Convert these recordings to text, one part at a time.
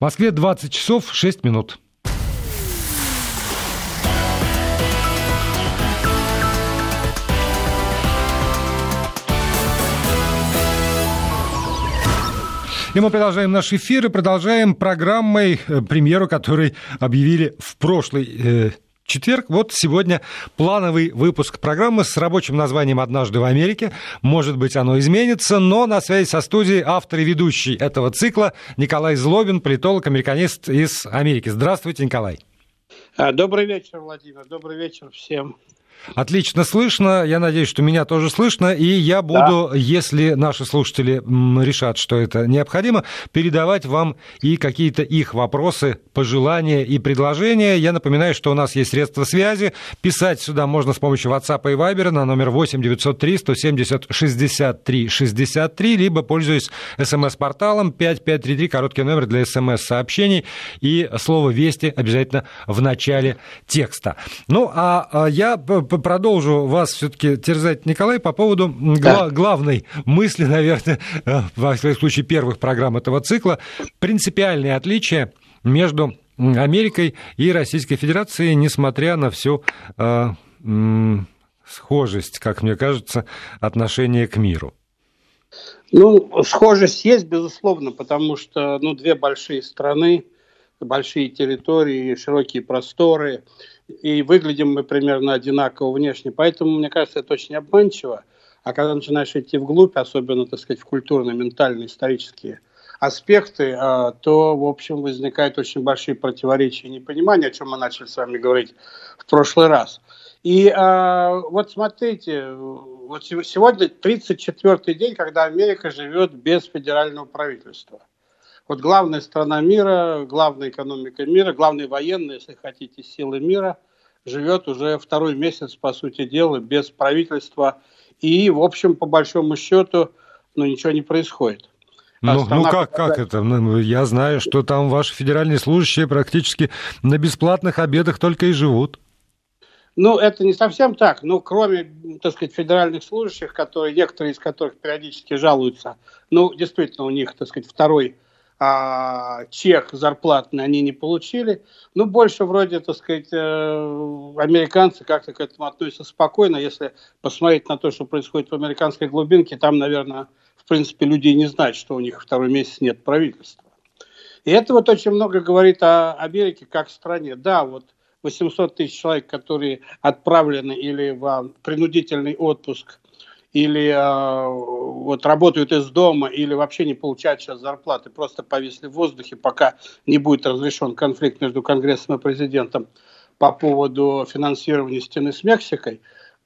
В Москве 20 часов 6 минут. И мы продолжаем наш эфир и продолжаем программой, э, премьеру, которой объявили в прошлый э, четверг. Вот сегодня плановый выпуск программы с рабочим названием «Однажды в Америке». Может быть, оно изменится, но на связи со студией автор и ведущий этого цикла Николай Злобин, политолог, американист из Америки. Здравствуйте, Николай. А, добрый вечер, Владимир. Добрый вечер всем. Отлично слышно. Я надеюсь, что меня тоже слышно. И я буду, да. если наши слушатели решат, что это необходимо, передавать вам и какие-то их вопросы, пожелания и предложения. Я напоминаю, что у нас есть средства связи. Писать сюда можно с помощью WhatsApp и Viber на номер 8 903 170 63 63, либо пользуясь смс-порталом 5533, короткий номер для смс-сообщений, и слово «Вести» обязательно в начале текста. Ну, а, а я продолжу вас все-таки терзать, Николай, по поводу да. главной мысли, наверное, э, во всяком случае, первых программ этого цикла. Принципиальные отличия между Америкой и Российской Федерацией, несмотря на всю э, схожесть, как мне кажется, отношения к миру. Ну, схожесть есть, безусловно, потому что ну, две большие страны, большие территории, широкие просторы – и выглядим мы примерно одинаково внешне. Поэтому, мне кажется, это очень обманчиво. А когда начинаешь идти вглубь, особенно, так сказать, в культурные, ментальные, исторические аспекты, а, то, в общем, возникают очень большие противоречия и непонимания, о чем мы начали с вами говорить в прошлый раз. И а, вот смотрите, вот сегодня 34-й день, когда Америка живет без федерального правительства. Вот главная страна мира, главная экономика мира, главные военные, если хотите, силы мира живет уже второй месяц, по сути дела, без правительства. И, в общем, по большому счету, ну, ничего не происходит. А ну, ну как, как это? Ну, я знаю, что там ваши федеральные служащие практически на бесплатных обедах только и живут. Ну, это не совсем так. Ну, кроме, так сказать, федеральных служащих, которые, некоторые из которых периодически жалуются, ну, действительно, у них, так сказать, второй а, чек зарплатный они не получили. Ну, больше вроде, так сказать, э, американцы как-то к этому относятся спокойно. Если посмотреть на то, что происходит в американской глубинке, там, наверное, в принципе, люди не знают, что у них второй месяц нет правительства. И это вот очень много говорит о Америке как стране. Да, вот 800 тысяч человек, которые отправлены или в принудительный отпуск или э, вот работают из дома, или вообще не получают сейчас зарплаты, просто повисли в воздухе, пока не будет разрешен конфликт между Конгрессом и президентом по поводу финансирования стены с Мексикой.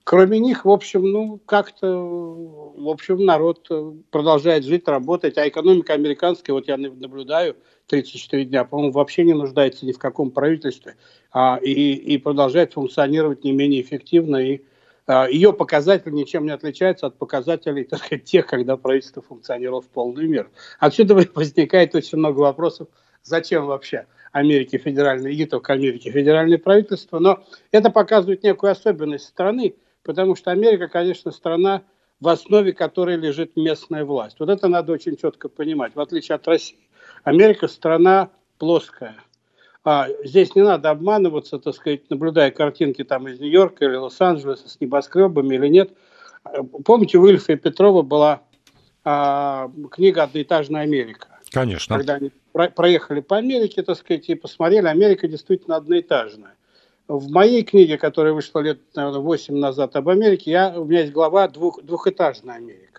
Кроме них, в общем, ну, как-то, в общем, народ продолжает жить, работать, а экономика американская, вот я наблюдаю 34 дня, по-моему, вообще не нуждается ни в каком правительстве, а, и, и продолжает функционировать не менее эффективно и ее показатели ничем не отличаются от показателей так сказать, тех, когда правительство функционировало в полную меру. Отсюда возникает очень много вопросов, зачем вообще Америке федеральное, и только Америке федеральное правительство, но это показывает некую особенность страны, потому что Америка, конечно, страна, в основе которой лежит местная власть. Вот это надо очень четко понимать, в отличие от России. Америка страна плоская – а, здесь не надо обманываться, так сказать, наблюдая картинки там из Нью-Йорка или Лос-Анджелеса с небоскребами или нет. Помните, у Ильфа и Петрова была а, книга «Одноэтажная Америка». Конечно. Когда они про проехали по Америке, так сказать, и посмотрели, Америка действительно одноэтажная. В моей книге, которая вышла лет, наверное, 8 назад об Америке, я, у меня есть глава двух, «Двухэтажная Америка».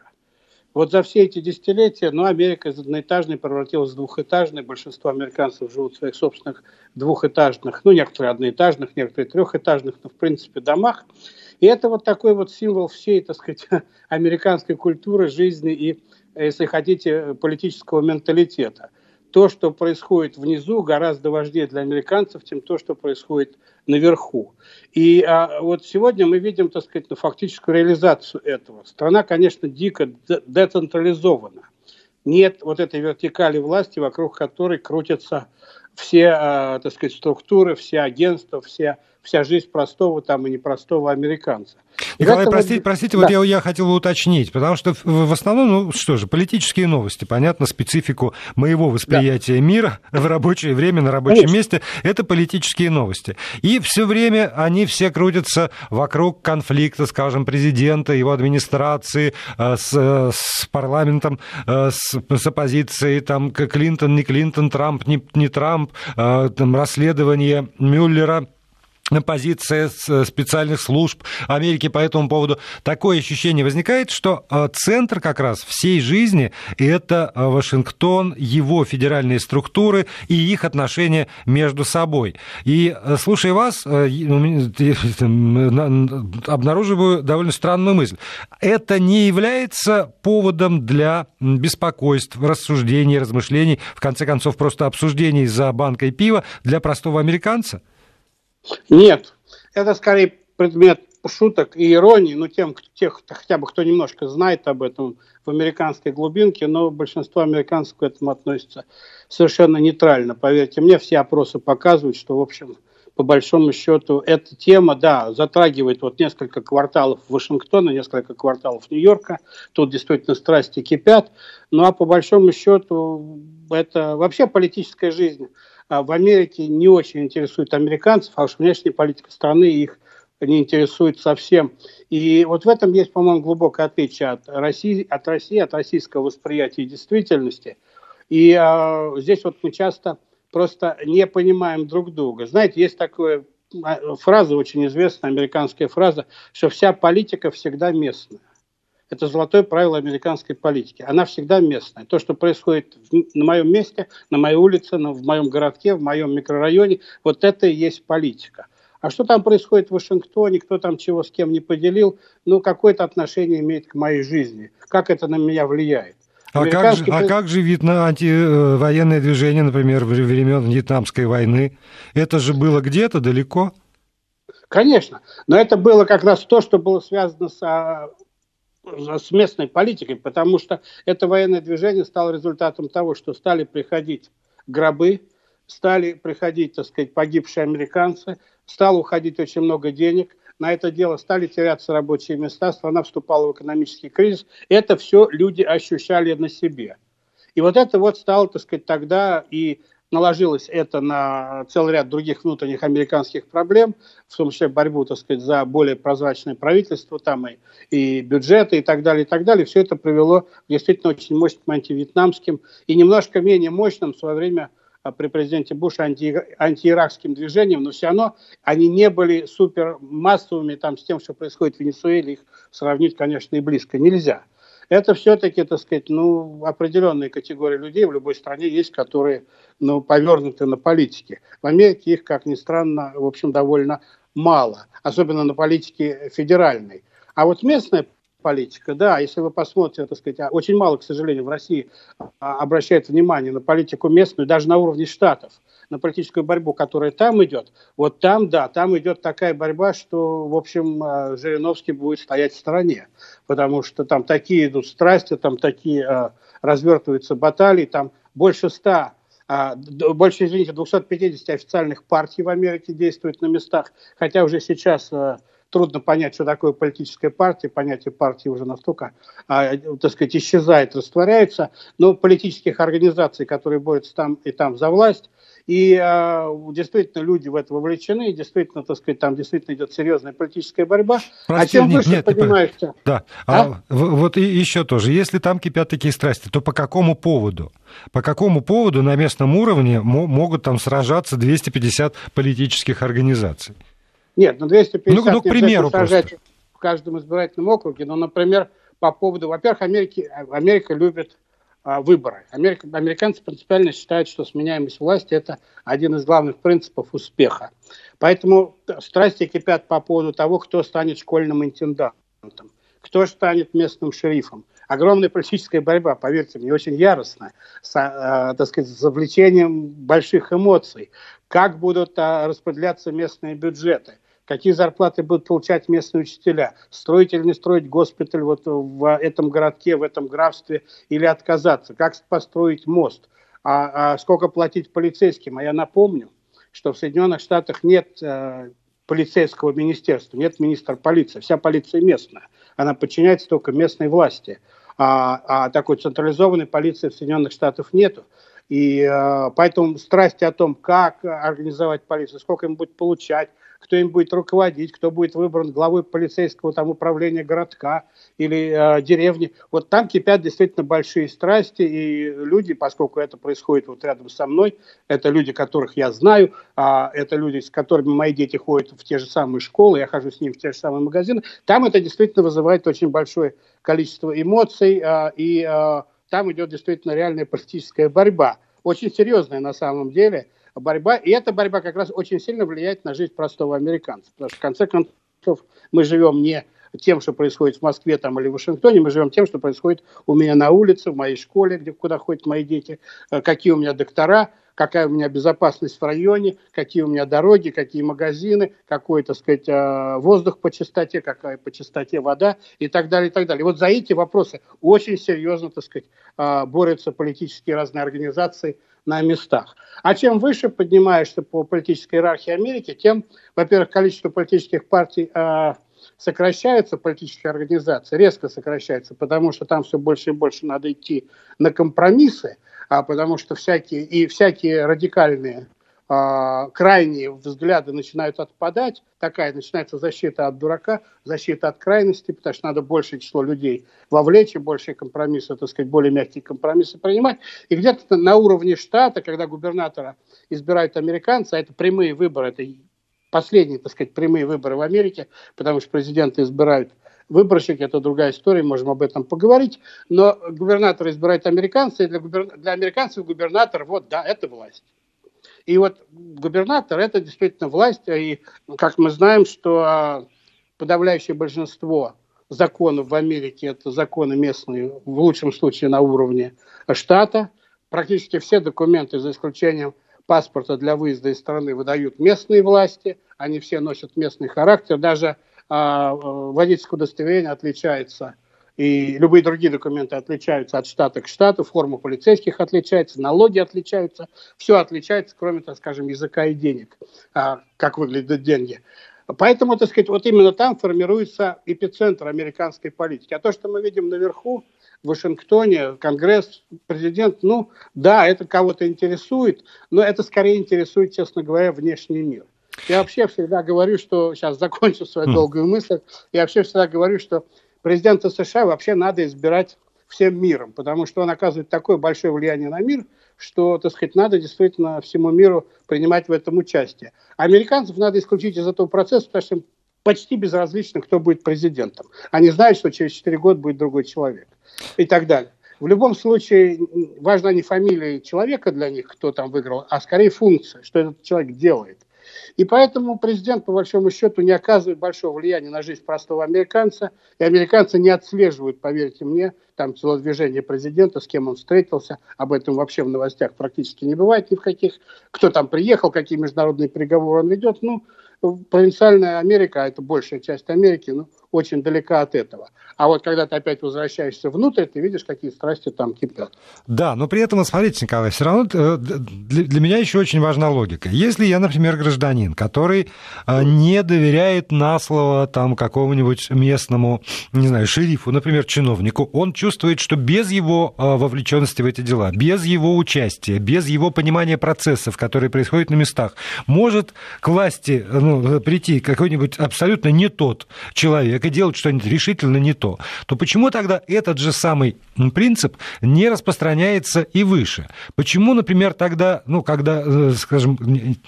Вот за все эти десятилетия, ну, Америка из одноэтажной превратилась в двухэтажной. Большинство американцев живут в своих собственных двухэтажных, ну, некоторые одноэтажных, некоторые трехэтажных, но, в принципе, домах. И это вот такой вот символ всей, так сказать, американской культуры, жизни и, если хотите, политического менталитета – то, что происходит внизу, гораздо важнее для американцев, чем то, что происходит наверху. И а, вот сегодня мы видим, так сказать, ну, фактическую реализацию этого. Страна, конечно, дико децентрализована. Нет вот этой вертикали власти, вокруг которой крутятся все, э, так сказать, структуры, все агентства, все, вся жизнь простого там и непростого американца. Николай, простите, простите, да. вот я, я хотел уточнить, потому что в основном, ну что же, политические новости, понятно, специфику моего восприятия да. мира в рабочее время на рабочем Конечно. месте, это политические новости. И все время они все крутятся вокруг конфликта, скажем, президента, его администрации э, с, э, с парламентом, э, с, с оппозицией, там, Клинтон, не Клинтон, Трамп, не, не Трамп, там, расследование Мюллера позиция э, специальных служб Америки по этому поводу. Такое ощущение возникает, что э, центр как раз всей жизни – это э, Вашингтон, его федеральные структуры и их отношения между собой. И, слушая вас, обнаруживаю довольно странную мысль. Это не является поводом для беспокойств, рассуждений, размышлений, в конце концов, просто обсуждений за банкой пива для простого американца? Нет, это скорее предмет шуток и иронии, ну, тем, тех, хотя бы кто немножко знает об этом в американской глубинке, но большинство американцев к этому относится совершенно нейтрально. Поверьте мне, все опросы показывают, что, в общем, по большому счету, эта тема, да, затрагивает вот несколько кварталов Вашингтона, несколько кварталов Нью-Йорка. Тут действительно страсти кипят. Ну а по большому счету, это вообще политическая жизнь в Америке не очень интересует американцев, а уж внешняя политика страны их не интересует совсем. И вот в этом есть, по-моему, глубокое отличие от России, от России, от российского восприятия действительности. И а, здесь вот мы часто просто не понимаем друг друга. Знаете, есть такая фраза, очень известная американская фраза, что вся политика всегда местная. Это золотое правило американской политики. Она всегда местная. То, что происходит на моем месте, на моей улице, на, в моем городке, в моем микрорайоне, вот это и есть политика. А что там происходит в Вашингтоне, кто там чего с кем не поделил, ну, какое-то отношение имеет к моей жизни. Как это на меня влияет. А как, же, а как же вид на антивоенное движение, например, времен Вьетнамской войны? Это же было где-то далеко? Конечно, но это было как раз то, что было связано с а, с местной политикой, потому что это военное движение стало результатом того, что стали приходить гробы, стали приходить, так сказать, погибшие американцы, стало уходить очень много денег, на это дело стали теряться рабочие места, страна вступала в экономический кризис. Это все люди ощущали на себе. И вот это вот стало, так сказать, тогда и наложилось это на целый ряд других внутренних американских проблем, в том числе борьбу, так сказать, за более прозрачное правительство, там и, и бюджеты и так далее, и так далее. Все это привело к действительно очень мощным антивьетнамским и немножко менее мощным в свое время а, при президенте Буше анти, антииракским движением, но все равно они не были супер массовыми там, с тем, что происходит в Венесуэле, их сравнить, конечно, и близко нельзя это все-таки, так сказать, ну, определенные категории людей в любой стране есть, которые, ну, повернуты на политике. В Америке их, как ни странно, в общем, довольно мало, особенно на политике федеральной. А вот местная политика, да, если вы посмотрите, так сказать, а очень мало, к сожалению, в России а, обращает внимание на политику местную, даже на уровне штатов на политическую борьбу, которая там идет, вот там, да, там идет такая борьба, что, в общем, э, Жириновский будет стоять в стороне, потому что там такие идут страсти, там такие развертываются баталии, там больше ста а, больше, извините, 250 официальных партий в Америке действует на местах, хотя уже сейчас трудно понять, что такое политическая партия, понятие партии уже настолько, а, так сказать, исчезает, растворяется, но политических организаций, которые борются там и там за власть, и э, действительно люди в это вовлечены, и действительно, так сказать, там действительно идет серьезная политическая борьба. Прости, а чем выше нет, понимаете... Да, а? а вот и еще тоже, если там кипят такие страсти, то по какому поводу? По какому поводу на местном уровне могут там сражаться 250 политических организаций? Нет, ну 250 ну, ну, к примеру сражать в каждом избирательном округе, но, например, по поводу... Во-первых, Америки, Америка любит а, выборы. Америка, американцы принципиально считают, что сменяемость власти – это один из главных принципов успеха. Поэтому страсти кипят по поводу того, кто станет школьным интендантом, кто станет местным шерифом. Огромная политическая борьба, поверьте мне, очень яростная, с, э, так сказать, с завлечением больших эмоций. Как будут э, распределяться местные бюджеты какие зарплаты будут получать местные учителя, строить или не строить госпиталь вот в этом городке, в этом графстве, или отказаться, как построить мост, а, а сколько платить полицейским. А я напомню, что в Соединенных Штатах нет э, полицейского министерства, нет министра полиции, вся полиция местная, она подчиняется только местной власти, а, а такой централизованной полиции в Соединенных Штатах нету. И э, поэтому страсти о том, как организовать полицию, сколько им будет получать, кто им будет руководить, кто будет выбран главой полицейского там, управления городка или э, деревни. Вот там кипят действительно большие страсти, и люди, поскольку это происходит вот рядом со мной, это люди, которых я знаю, а это люди, с которыми мои дети ходят в те же самые школы, я хожу с ними в те же самые магазины, там это действительно вызывает очень большое количество эмоций, э, и э, там идет действительно реальная политическая борьба. Очень серьезная на самом деле – борьба, и эта борьба как раз очень сильно влияет на жизнь простого американца, потому что в конце концов мы живем не тем, что происходит в Москве там, или в Вашингтоне, мы живем тем, что происходит у меня на улице, в моей школе, где, куда ходят мои дети, э, какие у меня доктора, какая у меня безопасность в районе, какие у меня дороги, какие магазины, какой, так сказать, э, воздух по чистоте, какая по чистоте вода и так далее, и так далее. Вот за эти вопросы очень серьезно, так сказать, э, борются политические разные организации на местах. А чем выше поднимаешься по политической иерархии Америки, тем, во-первых, количество политических партий э, сокращается, политические организации резко сокращается, потому что там все больше и больше надо идти на компромиссы, а потому что всякие и всякие радикальные а, крайние взгляды начинают отпадать, такая начинается защита от дурака, защита от крайности, потому что надо большее число людей вовлечь и большие компромиссы, так сказать, более мягкие компромиссы принимать. И где-то на уровне штата, когда губернатора избирают американцы, а это прямые выборы, это последние, так сказать, прямые выборы в Америке, потому что президента избирают выборщики, это другая история, можем об этом поговорить, но губернатор избирает американцы, и для, губер... для американцев губернатор, вот, да, это власть. И вот губернатор – это действительно власть, и как мы знаем, что а, подавляющее большинство законов в Америке – это законы местные, в лучшем случае на уровне штата. Практически все документы, за исключением паспорта для выезда из страны, выдают местные власти, они все носят местный характер, даже а, водительское удостоверение отличается и любые другие документы отличаются от штата к штату, форма полицейских отличается, налоги отличаются, все отличается, кроме, так скажем, языка и денег, а, как выглядят деньги. Поэтому, так сказать, вот именно там формируется эпицентр американской политики. А то, что мы видим наверху, в Вашингтоне, Конгресс, президент, ну, да, это кого-то интересует, но это скорее интересует, честно говоря, внешний мир. Я вообще всегда говорю, что, сейчас закончу свою долгую мысль, я вообще всегда говорю, что президента США вообще надо избирать всем миром, потому что он оказывает такое большое влияние на мир, что, так сказать, надо действительно всему миру принимать в этом участие. Американцев надо исключить из этого процесса, потому что им почти безразлично, кто будет президентом. Они знают, что через 4 года будет другой человек и так далее. В любом случае, важна не фамилия человека для них, кто там выиграл, а скорее функция, что этот человек делает – и поэтому президент, по большому счету, не оказывает большого влияния на жизнь простого американца, и американцы не отслеживают, поверьте мне, там телодвижение президента, с кем он встретился, об этом вообще в новостях практически не бывает ни в каких, кто там приехал, какие международные переговоры он ведет, ну, провинциальная Америка, а это большая часть Америки, ну, очень далека от этого. А вот когда ты опять возвращаешься внутрь, ты видишь, какие страсти там кипят. Да, но при этом, смотрите, Николай, все равно э, для, меня еще очень важна логика. Если я, например, гражданин, который э, не доверяет на слово там какому-нибудь местному, не знаю, шерифу, например, чиновнику, он чувствует, что без его э, вовлеченности в эти дела, без его участия, без его понимания процессов, которые происходят на местах, может к власти ну, прийти какой-нибудь абсолютно не тот человек и делать что-нибудь решительно не то, то почему тогда этот же самый принцип не распространяется и выше? Почему, например, тогда, ну, когда, э, скажем,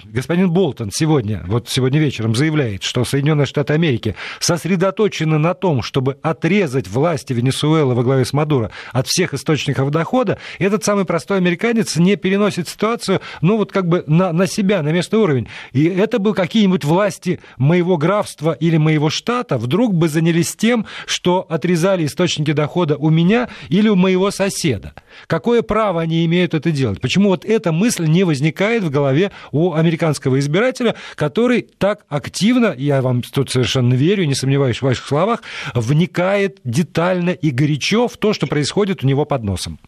господин Болтон сегодня, вот сегодня вечером заявляет, что Соединенные Штаты Америки сосредоточены на том, чтобы отрезать власти Венесуэлы во главе с Мадуро от всех источников дохода, этот самый простой американец не переносит ситуацию, ну, вот как бы на, на себя, на местный уровень. И это бы какие-нибудь власти моего графства или моего штата вдруг бы занялись тем, что отрезали источники дохода у меня или у моего соседа. Какое право они имеют это делать? Почему вот эта мысль не возникает в голове у американского избирателя, который так активно, я вам тут совершенно верю, не сомневаюсь в ваших словах, вникает детально и горячо в то, что происходит у него под носом?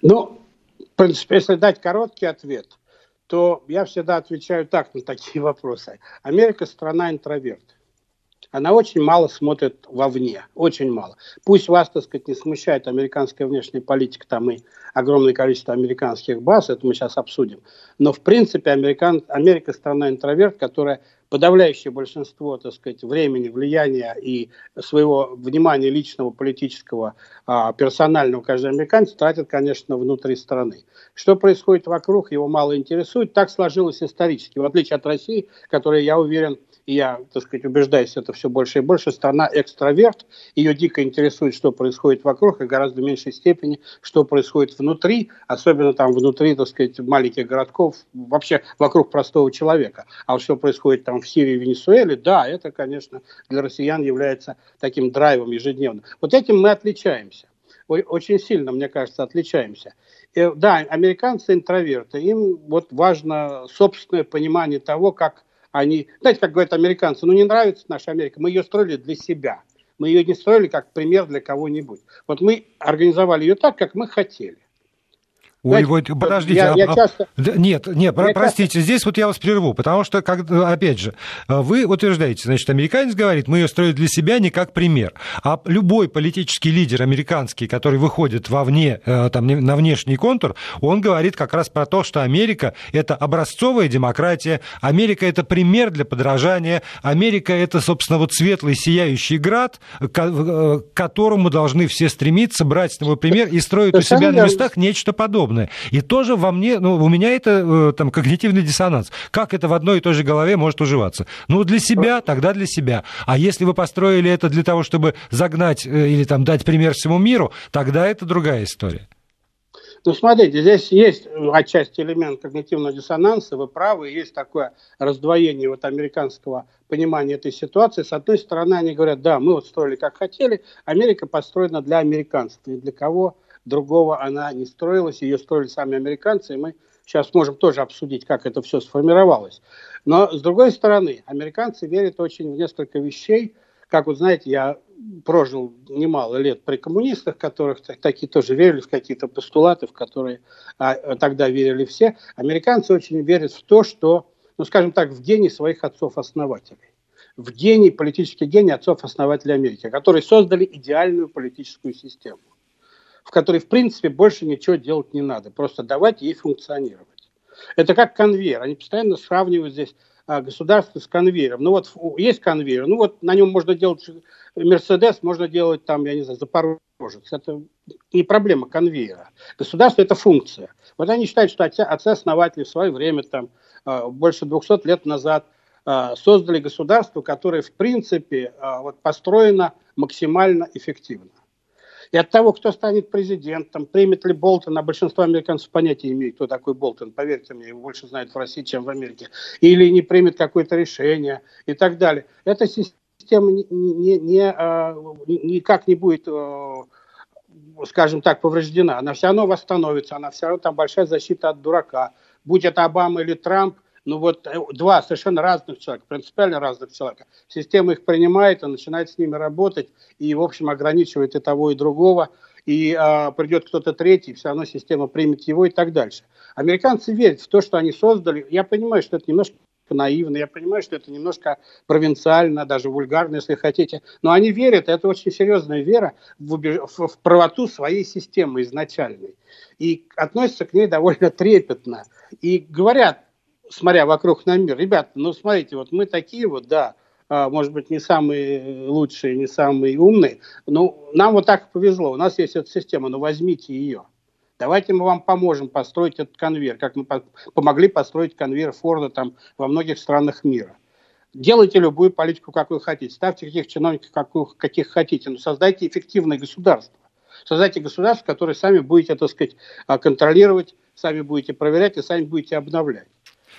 Ну, принципе, если дать короткий ответ, то я всегда отвечаю так на такие вопросы. Америка страна интроверт она очень мало смотрит вовне, очень мало. Пусть вас, так сказать, не смущает американская внешняя политика, там и огромное количество американских баз, это мы сейчас обсудим. Но, в принципе, Американ, Америка страна интроверт, которая подавляющее большинство, так сказать, времени, влияния и своего внимания личного, политического, а, персонального каждый американец тратит, конечно, внутри страны. Что происходит вокруг, его мало интересует. Так сложилось исторически, в отличие от России, которая, я уверен, и я, так сказать, убеждаюсь, это все больше и больше, страна экстраверт, ее дико интересует, что происходит вокруг, и гораздо меньшей степени, что происходит внутри, особенно там внутри, так сказать, маленьких городков, вообще вокруг простого человека. А что происходит там в Сирии Венесуэле, да, это, конечно, для россиян является таким драйвом ежедневно. Вот этим мы отличаемся. Очень сильно, мне кажется, отличаемся. И, да, американцы интроверты, им вот важно собственное понимание того, как они, знаете, как говорят американцы, ну не нравится наша Америка, мы ее строили для себя. Мы ее не строили как пример для кого-нибудь. Вот мы организовали ее так, как мы хотели. Ой, вот, подождите, я, а, я часто... нет, нет, я простите, часто... здесь вот я вас прерву, потому что, как, опять же, вы утверждаете, значит, американец говорит, мы ее строим для себя не как пример, а любой политический лидер американский, который выходит вовне, э, там, на внешний контур, он говорит как раз про то, что Америка – это образцовая демократия, Америка – это пример для подражания, Америка – это, собственно, вот светлый, сияющий град, к э, которому должны все стремиться, брать с него пример и строить у себя на местах нечто подобное подобное. И тоже во мне, ну, у меня это э, там когнитивный диссонанс. Как это в одной и той же голове может уживаться? Ну, для себя, тогда для себя. А если вы построили это для того, чтобы загнать э, или там дать пример всему миру, тогда это другая история. Ну, смотрите, здесь есть отчасти элемент когнитивного диссонанса, вы правы, есть такое раздвоение вот американского понимания этой ситуации. С одной стороны, они говорят, да, мы вот строили как хотели, Америка построена для американцев, и для кого другого она не строилась, ее строили сами американцы, и мы сейчас можем тоже обсудить, как это все сформировалось. Но, с другой стороны, американцы верят очень в несколько вещей, как вот знаете, я прожил немало лет при коммунистах, которых такие тоже верили в какие-то постулаты, в которые а, тогда верили все. Американцы очень верят в то, что, ну, скажем так, в гений своих отцов-основателей в гений, политический гений отцов-основателей Америки, которые создали идеальную политическую систему в которой, в принципе, больше ничего делать не надо. Просто давать ей функционировать. Это как конвейер. Они постоянно сравнивают здесь а, государство с конвейером. Ну вот есть конвейер, ну вот на нем можно делать Мерседес, можно делать там, я не знаю, Запорожец. Это не проблема конвейера. Государство – это функция. Вот они считают, что отцы-основатели в свое время, там, а, больше 200 лет назад, а, создали государство, которое, в принципе, вот, построено максимально эффективно. И от того, кто станет президентом, примет ли Болтон, а большинство американцев понятия имеют, кто такой Болтон, поверьте мне, его больше знают в России, чем в Америке, или не примет какое-то решение и так далее. Эта система не, не, не, а, никак не будет а, скажем так, повреждена. Она все равно восстановится, она все равно там большая защита от дурака. Будь это Обама или Трамп, ну вот э, два совершенно разных человека, принципиально разных человека. Система их принимает и начинает с ними работать, и, в общем, ограничивает и того, и другого. И а, придет кто-то третий, все равно система примет его и так дальше. Американцы верят в то, что они создали. Я понимаю, что это немножко наивно, я понимаю, что это немножко провинциально, даже вульгарно, если хотите, но они верят, это очень серьезная вера в, в, в правоту своей системы изначальной. И относятся к ней довольно трепетно. И говорят, смотря вокруг на мир, ребята, ну смотрите, вот мы такие вот, да, а, может быть, не самые лучшие, не самые умные, но нам вот так повезло, у нас есть эта система, ну возьмите ее. Давайте мы вам поможем построить этот конвейер, как мы помогли построить конвейер Форда там во многих странах мира. Делайте любую политику, как вы хотите, ставьте каких чиновников, каких, каких хотите, но создайте эффективное государство. Создайте государство, которое сами будете, так сказать, а, контролировать, сами будете проверять и сами будете обновлять.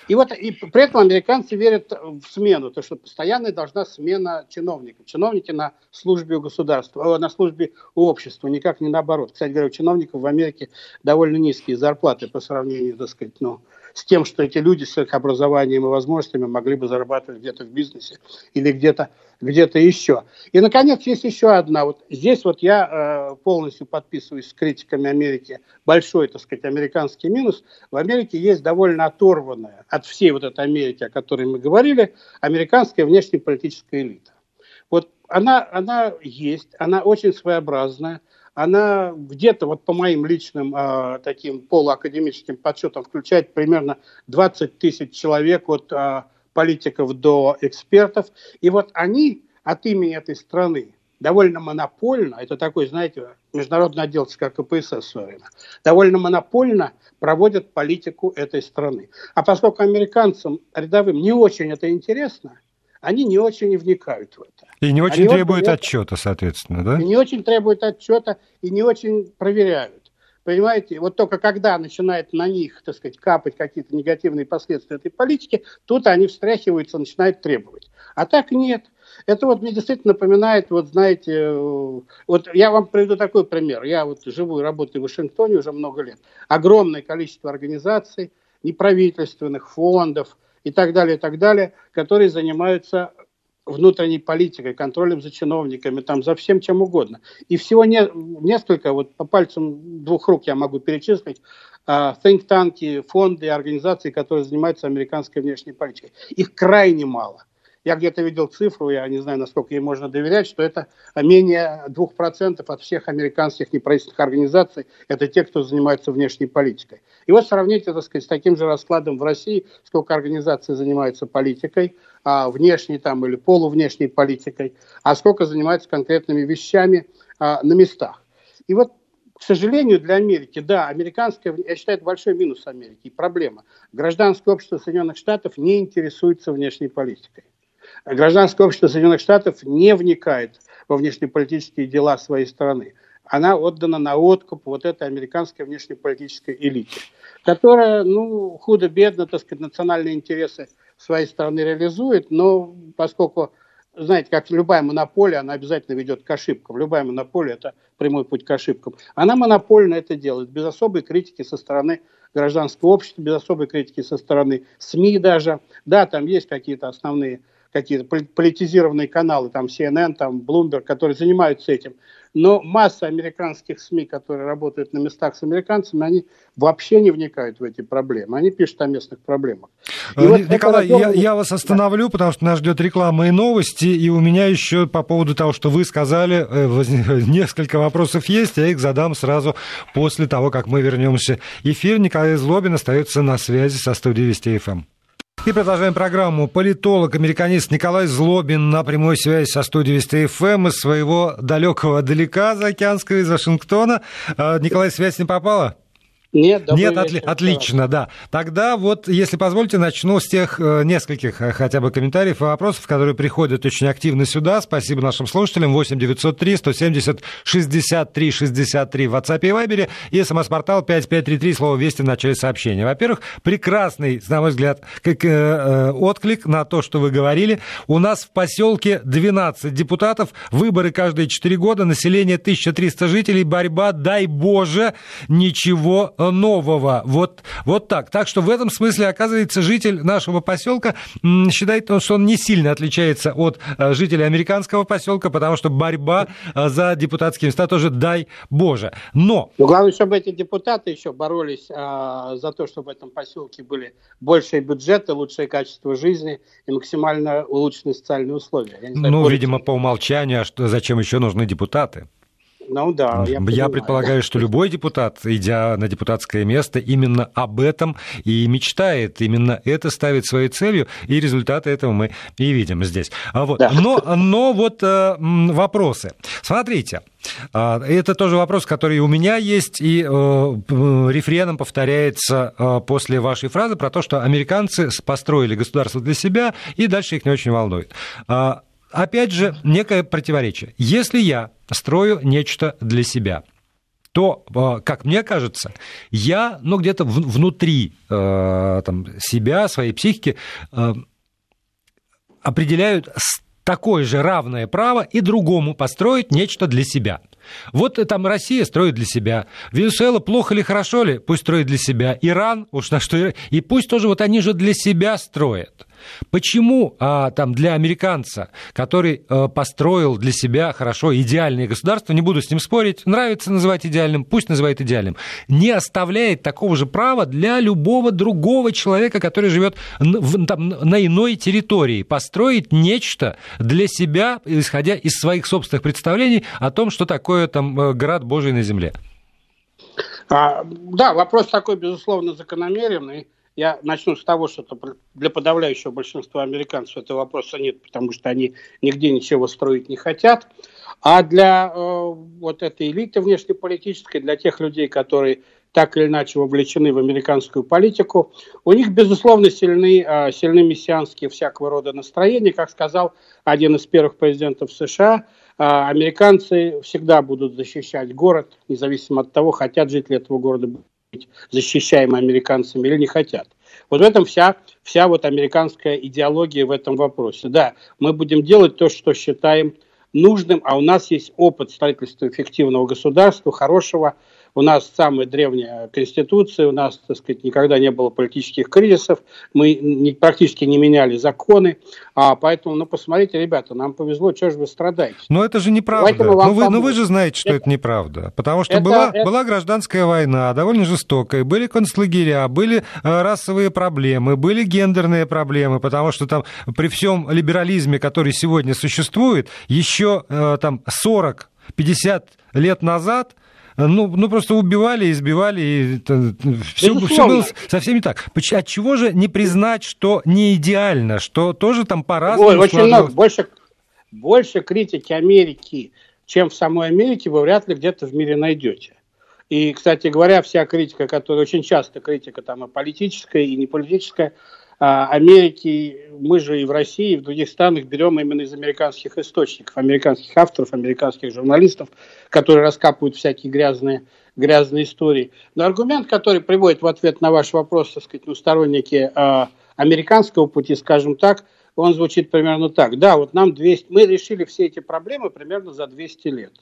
И вот и при этом американцы верят в смену, то что постоянно должна смена чиновников. Чиновники на службе у государства, на службе у общества, никак не наоборот. Кстати говоря, у чиновников в Америке довольно низкие зарплаты по сравнению, так сказать, ну, с тем, что эти люди с их образованием и возможностями могли бы зарабатывать где-то в бизнесе или где-то где-то еще. И, наконец, есть еще одна. Вот здесь вот я э, полностью подписываюсь с критиками Америки. Большой, так сказать, американский минус. В Америке есть довольно оторванная от всей вот этой Америки, о которой мы говорили, американская внешнеполитическая элита. Вот она, она есть, она очень своеобразная она где-то, вот по моим личным э, таким полуакадемическим подсчетам, включает примерно 20 тысяч человек от э, политиков до экспертов. И вот они от имени этой страны довольно монопольно, это такой, знаете, международный отдел ЦК КПСС в свое время, довольно монопольно проводят политику этой страны. А поскольку американцам рядовым не очень это интересно, они не очень вникают в это. И не очень они требуют вот, отчета, соответственно, да? И не очень требуют отчета, и не очень проверяют. Понимаете, вот только когда начинает на них, так сказать, капать какие-то негативные последствия этой политики, тут они встряхиваются, начинают требовать. А так нет. Это вот мне действительно напоминает, вот знаете, э, вот я вам приведу такой пример. Я вот живу и работаю в Вашингтоне уже много лет. Огромное количество организаций, неправительственных фондов, и так далее, и так далее, которые занимаются внутренней политикой, контролем за чиновниками, там, за всем чем угодно. И всего не, несколько, вот по пальцам двух рук я могу перечислить, uh, think-танки, фонды, организации, которые занимаются американской внешней политикой. Их крайне мало. Я где-то видел цифру, я не знаю, насколько ей можно доверять, что это менее 2% от всех американских неправительственных организаций, это те, кто занимается внешней политикой. И вот сравните, так сказать, с таким же раскладом в России, сколько организаций занимается политикой, а, внешней там или полувнешней политикой, а сколько занимается конкретными вещами а, на местах. И вот к сожалению, для Америки, да, американская, я считаю, это большой минус Америки проблема. Гражданское общество Соединенных Штатов не интересуется внешней политикой. Гражданское общество Соединенных Штатов не вникает во внешнеполитические дела своей страны. Она отдана на откуп вот этой американской внешнеполитической элите, которая, ну, худо-бедно, так сказать, национальные интересы своей страны реализует, но поскольку знаете, как любая монополия, она обязательно ведет к ошибкам. Любая монополия – это прямой путь к ошибкам. Она монопольно это делает, без особой критики со стороны гражданского общества, без особой критики со стороны СМИ даже. Да, там есть какие-то основные какие-то политизированные каналы, там CNN, там Bloomberg, которые занимаются этим. Но масса американских СМИ, которые работают на местах с американцами, они вообще не вникают в эти проблемы. Они пишут о местных проблемах. И Николай, вот Николай я, я вас остановлю, да. потому что нас ждет реклама и новости, и у меня еще по поводу того, что вы сказали, э, несколько вопросов есть, я их задам сразу после того, как мы вернемся. Эфир Николай Злобин остается на связи со студией Вести ФМ. И продолжаем программу. Политолог, американист Николай Злобин на прямой связи со студией Вести ФМ из своего далекого далека за океанского из Вашингтона. А, Николай, связь не попала? Нет, Нет отли- отлично, да. Тогда вот, если позволите, начну с тех э, нескольких э, хотя бы комментариев и вопросов, которые приходят очень активно сюда. Спасибо нашим слушателям. 8 903 170 63 63 в WhatsApp и Viber и смс-портал 5533, слово «Вести» в начале сообщения. Во-первых, прекрасный, на мой взгляд, как, э, э, отклик на то, что вы говорили. У нас в поселке 12 депутатов, выборы каждые 4 года, население 1300 жителей, борьба, дай боже, ничего нового. Вот, вот так. Так что в этом смысле, оказывается, житель нашего поселка считает, что он не сильно отличается от э, жителей американского поселка, потому что борьба э, за депутатские места тоже дай Боже. Но... Ну, главное, чтобы эти депутаты еще боролись а, за то, чтобы в этом поселке были большие бюджеты, лучшее качество жизни и максимально улучшенные социальные условия. Знаю, ну, видимо, по умолчанию, а что, зачем еще нужны депутаты? Ну да, я, я предполагаю, что любой депутат, идя на депутатское место, именно об этом и мечтает, именно это ставит своей целью, и результаты этого мы и видим здесь. А вот. Да. Но, но вот э, вопросы. Смотрите, э, это тоже вопрос, который у меня есть, и э, рефреном повторяется э, после вашей фразы про то, что американцы построили государство для себя, и дальше их не очень волнует. Опять же, некое противоречие. Если я строю нечто для себя, то, э, как мне кажется, я, ну, где-то внутри э, там, себя, своей психики э, определяю такое же равное право и другому построить нечто для себя – Вот там Россия строит для себя. Венесуэла плохо ли, хорошо ли, пусть строит для себя. Иран, уж на что... И пусть тоже вот они же для себя строят. Почему а, там для американца, который а, построил для себя хорошо идеальное государство, не буду с ним спорить, нравится называть идеальным, пусть называет идеальным, не оставляет такого же права для любого другого человека, который живет в, там, на иной территории, построить нечто для себя, исходя из своих собственных представлений о том, что такое там э, град Божий на земле? А, да, вопрос такой, безусловно, закономерный. Я начну с того, что для подавляющего большинства американцев этого вопроса нет, потому что они нигде ничего строить не хотят. А для э, вот этой элиты внешнеполитической, для тех людей, которые так или иначе вовлечены в американскую политику, у них, безусловно, сильны, э, сильны мессианские всякого рода настроения. Как сказал один из первых президентов США, э, американцы всегда будут защищать город, независимо от того, хотят жители этого города быть защищаемы американцами или не хотят. Вот в этом вся, вся вот американская идеология в этом вопросе. Да, мы будем делать то, что считаем нужным, а у нас есть опыт строительства эффективного государства, хорошего, у нас самая древняя конституция, у нас, так сказать, никогда не было политических кризисов, мы не, практически не меняли законы, а поэтому, ну, посмотрите, ребята, нам повезло, что же вы страдаете? Но это же неправда. Ну вы, ну вы же знаете, что это, это неправда, потому что это, была, это... была гражданская война, довольно жестокая, были концлагеря, были э, расовые проблемы, были гендерные проблемы, потому что там при всем либерализме, который сегодня существует, еще э, там 40 50 лет назад ну, ну просто убивали, избивали, и все, все было совсем не так. От чего же не признать, что не идеально, что тоже там по-разному Ой, очень много, больше, больше критики Америки, чем в самой Америке, вы вряд ли где-то в мире найдете. И, кстати говоря, вся критика, которая очень часто критика там и политическая, и не политическая, Америки, мы же и в России, и в других странах берем именно из американских источников, американских авторов, американских журналистов, которые раскапывают всякие грязные, грязные истории. Но аргумент, который приводит в ответ на ваш вопрос, так сказать, ну, сторонники э, американского пути, скажем так, он звучит примерно так. Да, вот нам 200, мы решили все эти проблемы примерно за 200 лет.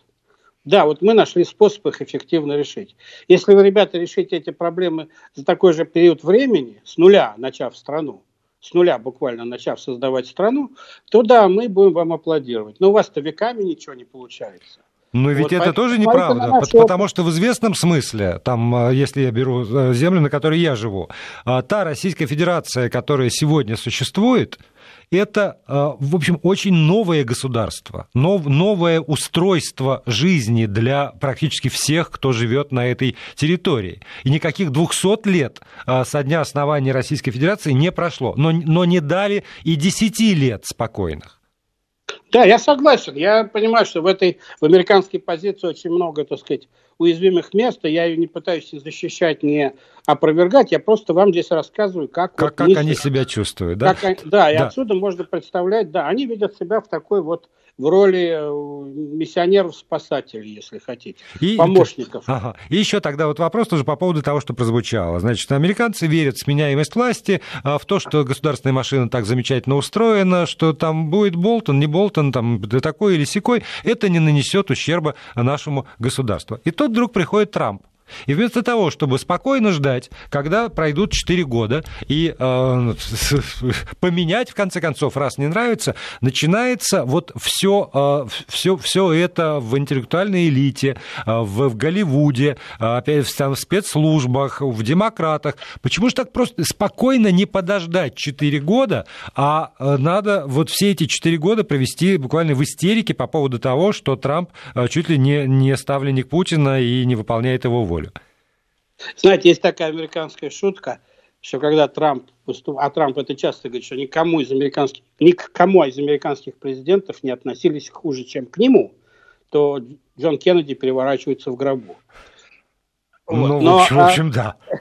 Да, вот мы нашли способ их эффективно решить. Если вы, ребята, решите эти проблемы за такой же период времени, с нуля начав страну, с нуля буквально начав создавать страну, то да, мы будем вам аплодировать. Но у вас-то веками ничего не получается. Но ведь вот, это тоже неправда, потому что в известном смысле, там, а, если я беру э, землю, на которой я живу, а, та Российская Федерация, которая сегодня существует, это, а, в общем, очень новое государство, нов, новое устройство жизни для практически всех, кто живет на этой территории. И никаких 200 лет а, со дня основания Российской Федерации не прошло, но, но не дали и 10 лет спокойных. Да, я согласен. Я понимаю, что в этой в американской позиции очень много, так сказать, уязвимых мест, и я ее не пытаюсь защищать, не опровергать, я просто вам здесь рассказываю, как... Как, вот как они себя чувствуют, да? Как, да, и да. отсюда можно представлять, да, они видят себя в такой вот в роли э, миссионеров-спасателей, если хотите, и, помощников. Ага. И еще тогда вот вопрос тоже по поводу того, что прозвучало. Значит, американцы верят в сменяемость власти, а, в то, что государственная машина так замечательно устроена, что там будет Болтон, не Болтон, там такой или секой, это не нанесет ущерба нашему государству. И тут вдруг приходит Трамп. И вместо того, чтобы спокойно ждать, когда пройдут 4 года, и э, поменять, в конце концов, раз не нравится, начинается вот все, э, все, все это в интеллектуальной элите, э, в, в Голливуде, э, опять в, там, в спецслужбах, в демократах. Почему же так просто спокойно не подождать 4 года, а э, надо вот все эти 4 года провести буквально в истерике по поводу того, что Трамп э, чуть ли не, не ставленник Путина и не выполняет его волю? Знаете, есть такая американская шутка, что когда Трамп а Трамп это часто говорит, что никому из американских, ни к кому из американских президентов не относились хуже, чем к нему, то Джон Кеннеди переворачивается в гробу. Ну, вот. Но, в общем, а... да.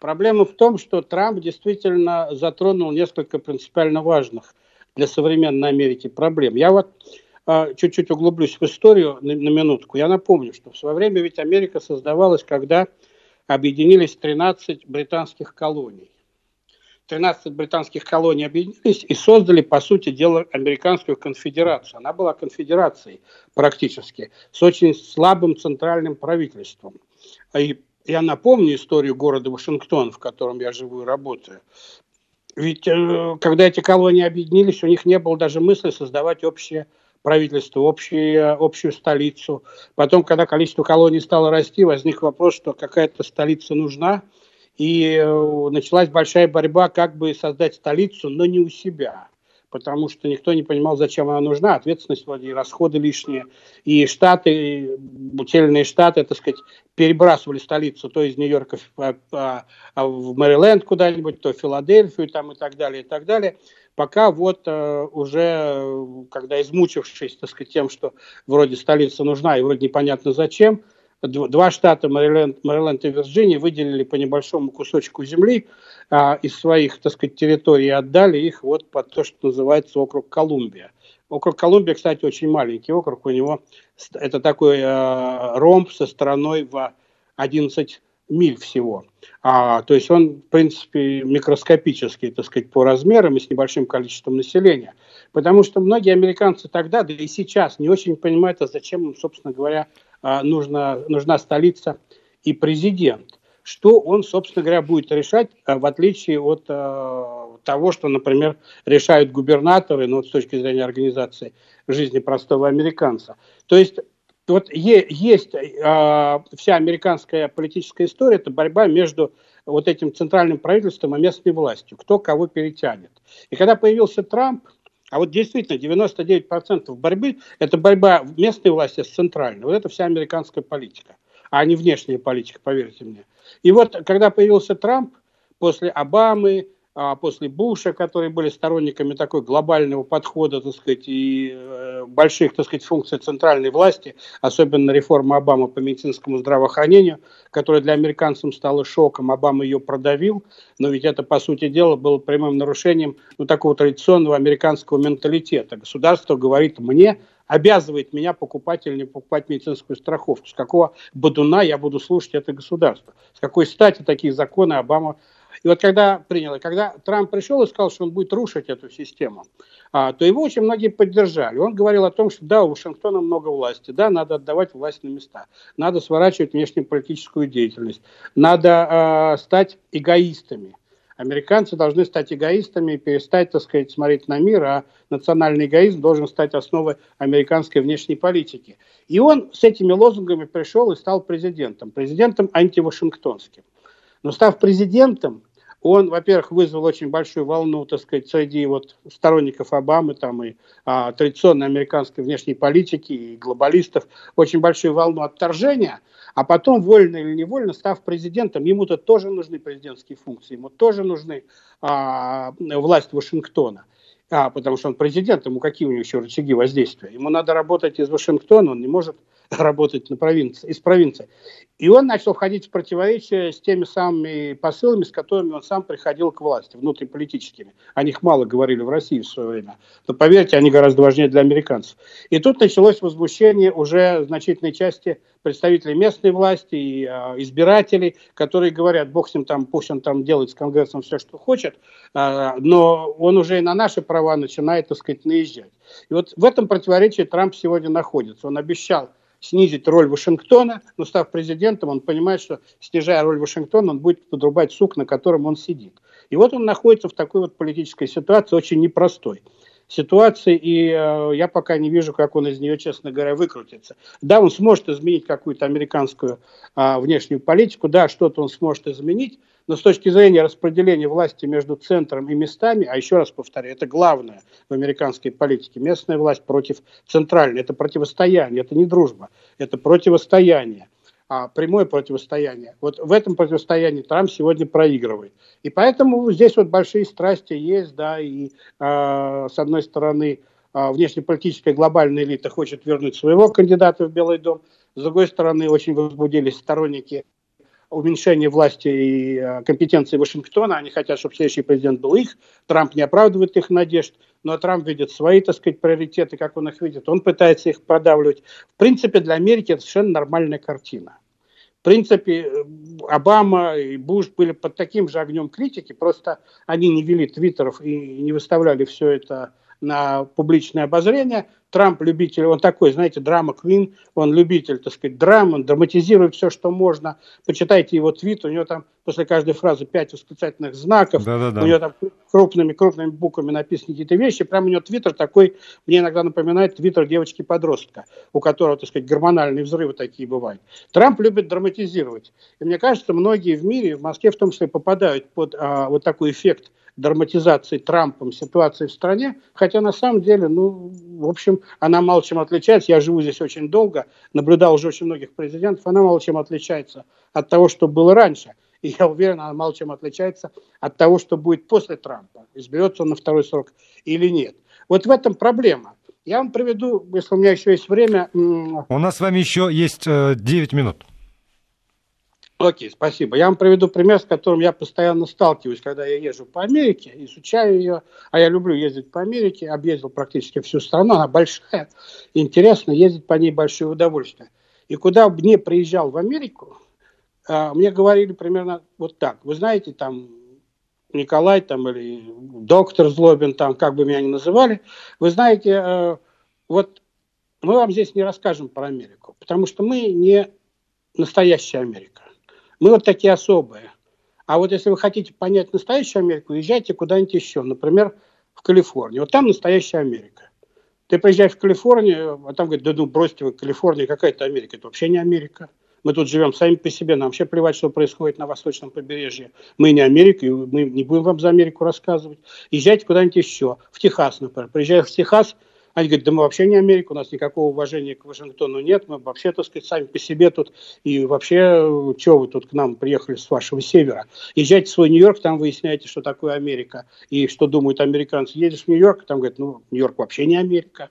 Проблема в том, что Трамп действительно затронул несколько принципиально важных для современной Америки проблем. Я вот чуть-чуть углублюсь в историю на, на минутку. Я напомню, что в свое время ведь Америка создавалась, когда объединились 13 британских колоний. 13 британских колоний объединились и создали, по сути дела, американскую конфедерацию. Она была конфедерацией практически, с очень слабым центральным правительством. И я напомню историю города Вашингтон, в котором я живу и работаю. Ведь э, когда эти колонии объединились, у них не было даже мысли создавать общее правительство, общее, общую столицу. Потом, когда количество колоний стало расти, возник вопрос, что какая-то столица нужна – и э, началась большая борьба, как бы создать столицу, но не у себя. Потому что никто не понимал, зачем она нужна. Ответственность вроде расходы лишние. И штаты, бутельные штаты, так сказать, перебрасывали столицу то из Нью-Йорка в, а, а, а в Мэриленд куда-нибудь, то в Филадельфию там, и так далее, и так далее. Пока вот э, уже, когда измучившись, так сказать, тем, что вроде столица нужна и вроде непонятно зачем, два штата, Мэриленд, Мэриленд и Вирджиния, выделили по небольшому кусочку земли а, из своих, так сказать, территорий отдали их вот под то, что называется округ Колумбия. Округ Колумбия, кстати, очень маленький округ, у него это такой э, ромб со стороной в 11 миль всего. А, то есть он, в принципе, микроскопический, так сказать, по размерам и с небольшим количеством населения. Потому что многие американцы тогда, да и сейчас, не очень понимают, а зачем им, собственно говоря, нужна, нужна столица и президент. Что он, собственно говоря, будет решать, а, в отличие от а, того, что, например, решают губернаторы, ну, с точки зрения организации жизни простого американца. То есть вот е- есть э, вся американская политическая история, это борьба между вот этим центральным правительством и местной властью, кто кого перетянет. И когда появился Трамп, а вот действительно 99% борьбы – это борьба местной власти с центральной. Вот это вся американская политика, а не внешняя политика, поверьте мне. И вот когда появился Трамп, после Обамы, после Буша, которые были сторонниками такой глобального подхода, так сказать, и э, больших, так сказать, функций центральной власти, особенно реформа Обамы по медицинскому здравоохранению, которая для американцев стала шоком, Обама ее продавил, но ведь это, по сути дела, было прямым нарушением ну, такого традиционного американского менталитета. Государство говорит мне, обязывает меня покупать или не покупать медицинскую страховку. С какого бодуна я буду слушать это государство? С какой стати такие законы Обама и вот когда принял, когда Трамп пришел и сказал, что он будет рушить эту систему, а, то его очень многие поддержали. Он говорил о том, что да, у Вашингтона много власти, да, надо отдавать власть на места, надо сворачивать внешнеполитическую деятельность, надо а, стать эгоистами. Американцы должны стать эгоистами и перестать, так сказать, смотреть на мир, а национальный эгоизм должен стать основой американской внешней политики. И он с этими лозунгами пришел и стал президентом, президентом антивашингтонским. Но став президентом, он, во-первых, вызвал очень большую волну, так сказать, среди вот сторонников Обамы там и а, традиционной американской внешней политики и глобалистов, очень большую волну отторжения, а потом, вольно или невольно, став президентом, ему-то тоже нужны президентские функции, ему тоже нужны а, власть Вашингтона. А, потому что он президент, ему какие у него еще рычаги воздействия? Ему надо работать из Вашингтона, он не может работать на провинции, из провинции. И он начал входить в противоречие с теми самыми посылами, с которыми он сам приходил к власти, внутриполитическими. О них мало говорили в России в свое время. Но поверьте, они гораздо важнее для американцев. И тут началось возмущение уже значительной части представителей местной власти и э, избирателей, которые говорят, бог с ним там, пусть он там делает с Конгрессом все, что хочет, э, но он уже и на наши права начинает, так сказать, наезжать. И вот в этом противоречии Трамп сегодня находится. Он обещал снизить роль Вашингтона, но став президентом, он понимает, что снижая роль Вашингтона, он будет подрубать сук, на котором он сидит. И вот он находится в такой вот политической ситуации, очень непростой ситуации, и э, я пока не вижу, как он из нее, честно говоря, выкрутится. Да, он сможет изменить какую-то американскую э, внешнюю политику, да, что-то он сможет изменить, но с точки зрения распределения власти между центром и местами, а еще раз повторяю, это главное в американской политике, местная власть против центральной, это противостояние, это не дружба, это противостояние а, прямое противостояние. Вот в этом противостоянии Трамп сегодня проигрывает. И поэтому здесь вот большие страсти есть, да, и э, с одной стороны э, внешнеполитическая глобальная элита хочет вернуть своего кандидата в Белый дом, с другой стороны очень возбудились сторонники уменьшение власти и э, компетенции Вашингтона. Они хотят, чтобы следующий президент был их. Трамп не оправдывает их надежд, но Трамп видит свои, так сказать, приоритеты, как он их видит. Он пытается их продавливать. В принципе, для Америки это совершенно нормальная картина. В принципе, Обама и Буш были под таким же огнем критики, просто они не вели твиттеров и не выставляли все это на публичное обозрение. Трамп любитель, он такой, знаете, драма Квин, он любитель, так сказать, драм, он драматизирует все, что можно. Почитайте его твит, у него там после каждой фразы пять восклицательных знаков, Да-да-да. у него там крупными-крупными буквами написаны какие-то вещи, прямо у него твиттер такой, мне иногда напоминает твиттер девочки-подростка, у которого, так сказать, гормональные взрывы такие бывают. Трамп любит драматизировать. И мне кажется, многие в мире, в Москве в том числе, попадают под а, вот такой эффект драматизации Трампом ситуации в стране, хотя на самом деле, ну, в общем, она мало чем отличается. Я живу здесь очень долго, наблюдал уже очень многих президентов, она мало чем отличается от того, что было раньше. И я уверен, она мало чем отличается от того, что будет после Трампа. Изберется он на второй срок или нет. Вот в этом проблема. Я вам приведу, если у меня еще есть время... У нас с вами еще есть 9 э, минут. Окей, спасибо. Я вам приведу пример, с которым я постоянно сталкиваюсь, когда я езжу по Америке, изучаю ее, а я люблю ездить по Америке, объездил практически всю страну, она большая, интересно, ездить по ней большое удовольствие. И куда бы не приезжал в Америку, а, мне говорили примерно вот так. Вы знаете, там Николай там или доктор Злобин, там, как бы меня ни называли, вы знаете, э, вот мы вам здесь не расскажем про Америку, потому что мы не настоящая Америка. Мы вот такие особые. А вот если вы хотите понять настоящую Америку, езжайте куда-нибудь еще, например, в Калифорнию. Вот там настоящая Америка. Ты приезжаешь в Калифорнию, а там говорят, да ну бросьте вы, Калифорния, какая это Америка? Это вообще не Америка. Мы тут живем сами по себе, нам вообще плевать, что происходит на восточном побережье. Мы не Америка, и мы не будем вам за Америку рассказывать. Езжайте куда-нибудь еще, в Техас, например. Приезжая в Техас, они говорят, да мы вообще не Америка, у нас никакого уважения к Вашингтону нет, мы вообще, так сказать, сами по себе тут, и вообще, что вы тут к нам приехали с вашего севера? Езжайте в свой Нью-Йорк, там выясняете, что такое Америка, и что думают американцы. Едешь в Нью-Йорк, там говорят, ну, Нью-Йорк вообще не Америка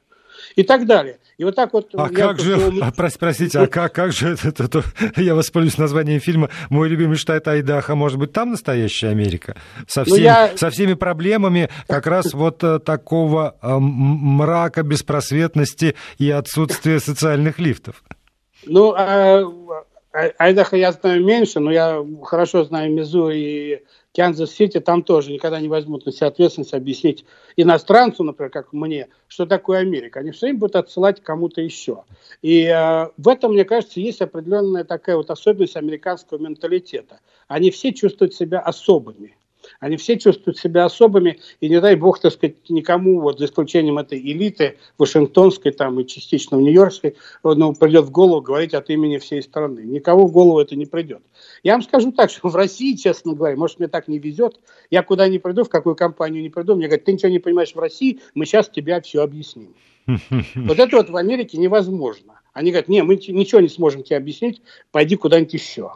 и так далее. И вот так вот... А как же, а, простите, а как, как же это, это, это, я воспользуюсь названием фильма «Мой любимый штат Айдаха», может быть, там настоящая Америка? Со ну, всеми, я... со всеми проблемами как раз вот э, такого э, мрака, беспросветности и отсутствия социальных лифтов. Ну, а, Айдахо я знаю меньше, но я хорошо знаю Миссури и Канзас-Сити, там тоже никогда не возьмут на себя ответственность объяснить иностранцу, например, как мне, что такое Америка. Они все время будут отсылать кому-то еще. И э, в этом, мне кажется, есть определенная такая вот особенность американского менталитета. Они все чувствуют себя особыми. Они все чувствуют себя особыми, и не дай бог, так сказать, никому, вот за исключением этой элиты вашингтонской там и частично в нью-йоркской, ну, придет в голову говорить от имени всей страны. Никого в голову это не придет. Я вам скажу так, что в России, честно говоря, может, мне так не везет, я куда ни приду, в какую компанию не приду, мне говорят, ты ничего не понимаешь в России, мы сейчас тебе все объясним. Вот это вот в Америке невозможно. Они говорят, не, мы ничего не сможем тебе объяснить, пойди куда-нибудь еще.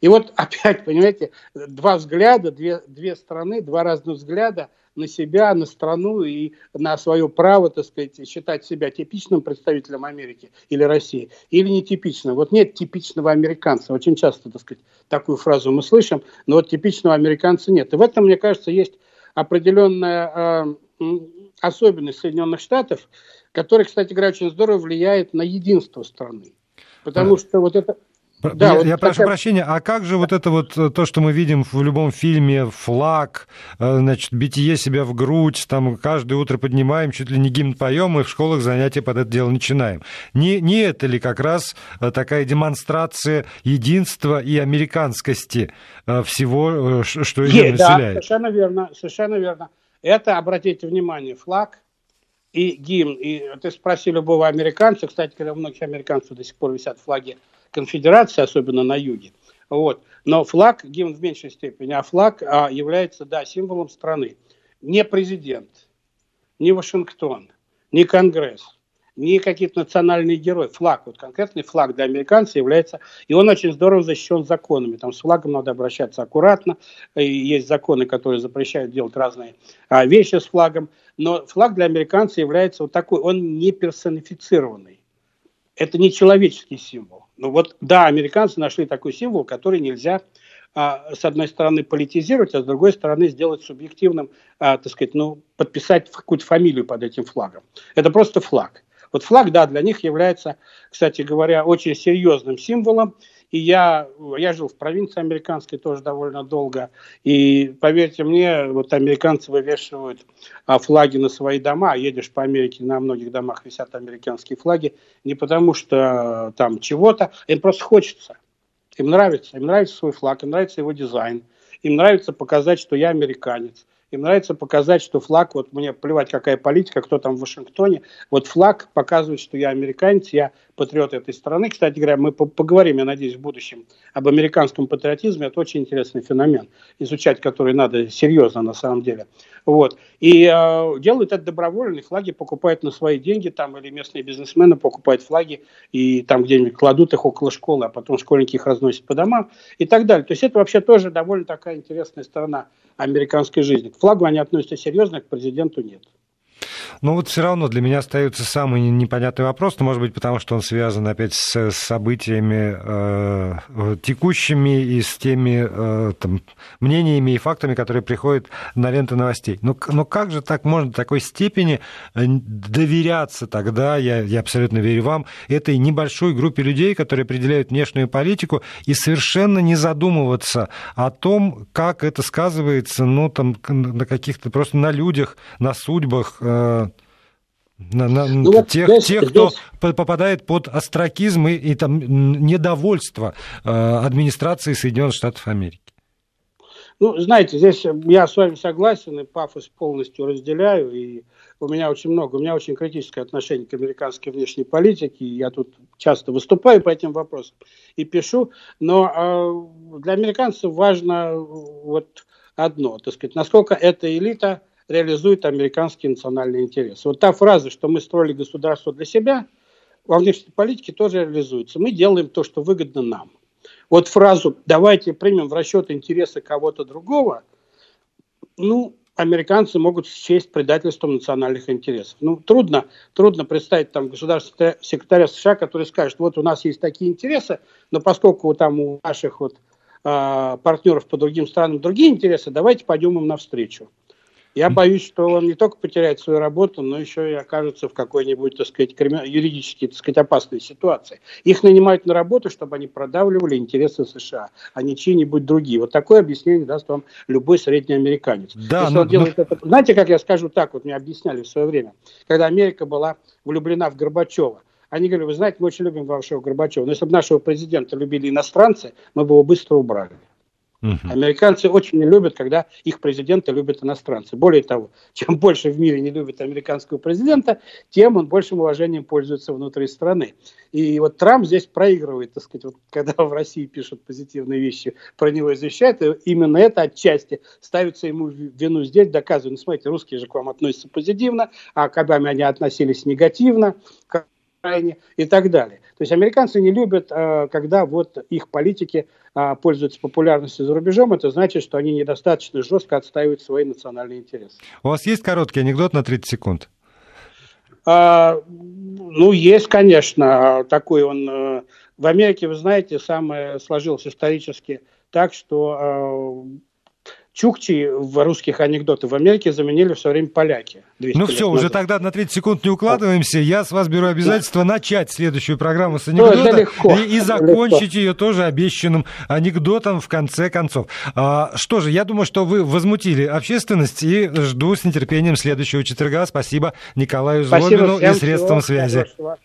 И вот опять, понимаете, два взгляда, две, две страны, два разных взгляда на себя, на страну и на свое право, так сказать, считать себя типичным представителем Америки или России, или нетипичным. Вот нет типичного американца. Очень часто, так сказать, такую фразу мы слышим, но вот типичного американца нет. И в этом, мне кажется, есть определенная э, особенность Соединенных Штатов, которая, кстати говоря, очень здорово влияет на единство страны. Потому что вот это, да, я, вот я такая... прошу прощения, а как же вот это вот э, то, что мы видим в любом фильме, флаг, э, значит, битие себя в грудь, там каждое утро поднимаем, чуть ли не гимн поем, и в школах занятия под это дело начинаем. Не, не это ли как раз э, такая демонстрация единства и американскости всего, что ее населяет? Да, совершенно верно, совершенно верно. Это, обратите внимание, флаг и гимн. И ты спроси любого американца, кстати, когда у многих американцев до сих пор висят флаги конфедерации, особенно на юге. Вот. Но флаг, гимн в меньшей степени, а флаг а, является, да, символом страны. Не президент, не Вашингтон, не Конгресс, не какие-то национальные герои. Флаг, вот конкретный флаг для американцев является, и он очень здорово защищен законами. Там с флагом надо обращаться аккуратно, и есть законы, которые запрещают делать разные а, вещи с флагом, но флаг для американцев является вот такой, он не персонифицированный. Это не человеческий символ. Ну вот, да, американцы нашли такой символ, который нельзя а, с одной стороны политизировать, а с другой стороны сделать субъективным, а, так сказать, ну, подписать какую-то фамилию под этим флагом. Это просто флаг. Вот флаг, да, для них является, кстати говоря, очень серьезным символом. И я, я жил в провинции американской тоже довольно долго. И поверьте мне, вот американцы вывешивают а, флаги на свои дома. Едешь по Америке, на многих домах висят американские флаги. Не потому что там чего-то, им просто хочется. Им нравится. Им нравится свой флаг, им нравится его дизайн. Им нравится показать, что я американец. Им нравится показать, что флаг, вот мне плевать, какая политика, кто там в Вашингтоне, вот флаг показывает, что я американец, я патриот этой страны. Кстати говоря, мы поговорим, я надеюсь, в будущем об американском патриотизме. Это очень интересный феномен, изучать который надо серьезно на самом деле. Вот. И э, делают это добровольно, флаги покупают на свои деньги, там, или местные бизнесмены покупают флаги и там где-нибудь кладут их около школы, а потом школьники их разносят по домам и так далее. То есть это вообще тоже довольно такая интересная сторона американской жизни. К флагу они относятся серьезно, к президенту нет. Но вот все равно для меня остается самый непонятный вопрос, ну, может быть, потому что он связан опять с событиями э, текущими и с теми э, там, мнениями и фактами, которые приходят на ленты новостей. Но, но как же так можно в такой степени э, доверяться тогда, я, я абсолютно верю вам, этой небольшой группе людей, которые определяют внешнюю политику, и совершенно не задумываться о том, как это сказывается ну, там, на каких-то просто на людях, на судьбах, э, на, на ну, вот тех, здесь, тех, кто здесь... попадает под остракизм и, и там недовольство э, администрации Соединенных Штатов Америки. Ну, знаете, здесь я с вами согласен и пафос полностью разделяю. И у меня очень много, у меня очень критическое отношение к американской внешней политике. И я тут часто выступаю по этим вопросам и пишу. Но э, для американцев важно вот одно, так сказать, насколько эта элита реализует американский национальный интерес. Вот та фраза, что мы строили государство для себя, во внешней политике тоже реализуется. Мы делаем то, что выгодно нам. Вот фразу «давайте примем в расчет интересы кого-то другого», ну, американцы могут счесть предательством национальных интересов. Ну, трудно, трудно представить там государственного секретаря США, который скажет, вот у нас есть такие интересы, но поскольку там у наших вот э, партнеров по другим странам другие интересы, давайте пойдем им навстречу. Я боюсь, что он не только потеряет свою работу, но еще и окажется в какой-нибудь, так сказать, юридически, так сказать, опасной ситуации. Их нанимают на работу, чтобы они продавливали интересы США, а не чьи-нибудь другие. Вот такое объяснение даст вам любой средний американец. Да, Если но, он делает но... это... Знаете, как я скажу так, вот мне объясняли в свое время, когда Америка была влюблена в Горбачева. Они говорили, вы знаете, мы очень любим вашего Горбачева, но если бы нашего президента любили иностранцы, мы бы его быстро убрали. Угу. Американцы очень не любят, когда их президенты любят иностранцы. Более того, чем больше в мире не любят американского президента, тем он большим уважением пользуется внутри страны. И вот Трамп здесь проигрывает, так сказать, вот, когда в России пишут позитивные вещи, про него извещают, и именно это отчасти ставится ему вину здесь, доказывает, ну, смотрите, русские же к вам относятся позитивно, а к они относились негативно, крайне и так далее. То есть американцы не любят, э, когда вот их политики э, пользуются популярностью за рубежом, это значит, что они недостаточно жестко отстаивают свои национальные интересы. У вас есть короткий анекдот на 30 секунд? А, ну, есть, конечно, такой он. Э, в Америке, вы знаете, самое сложилось исторически так, что чукчи в русских анекдотах в Америке заменили все время поляки. Ну все, назад. уже тогда на 30 секунд не укладываемся. Я с вас беру обязательство да. начать следующую программу с анекдота ну, легко, и, и закончить легко. ее тоже обещанным анекдотом в конце концов. А, что же, я думаю, что вы возмутили общественность и жду с нетерпением следующего четверга. Спасибо Николаю Спасибо Злобину и средствам связи. Хорошего.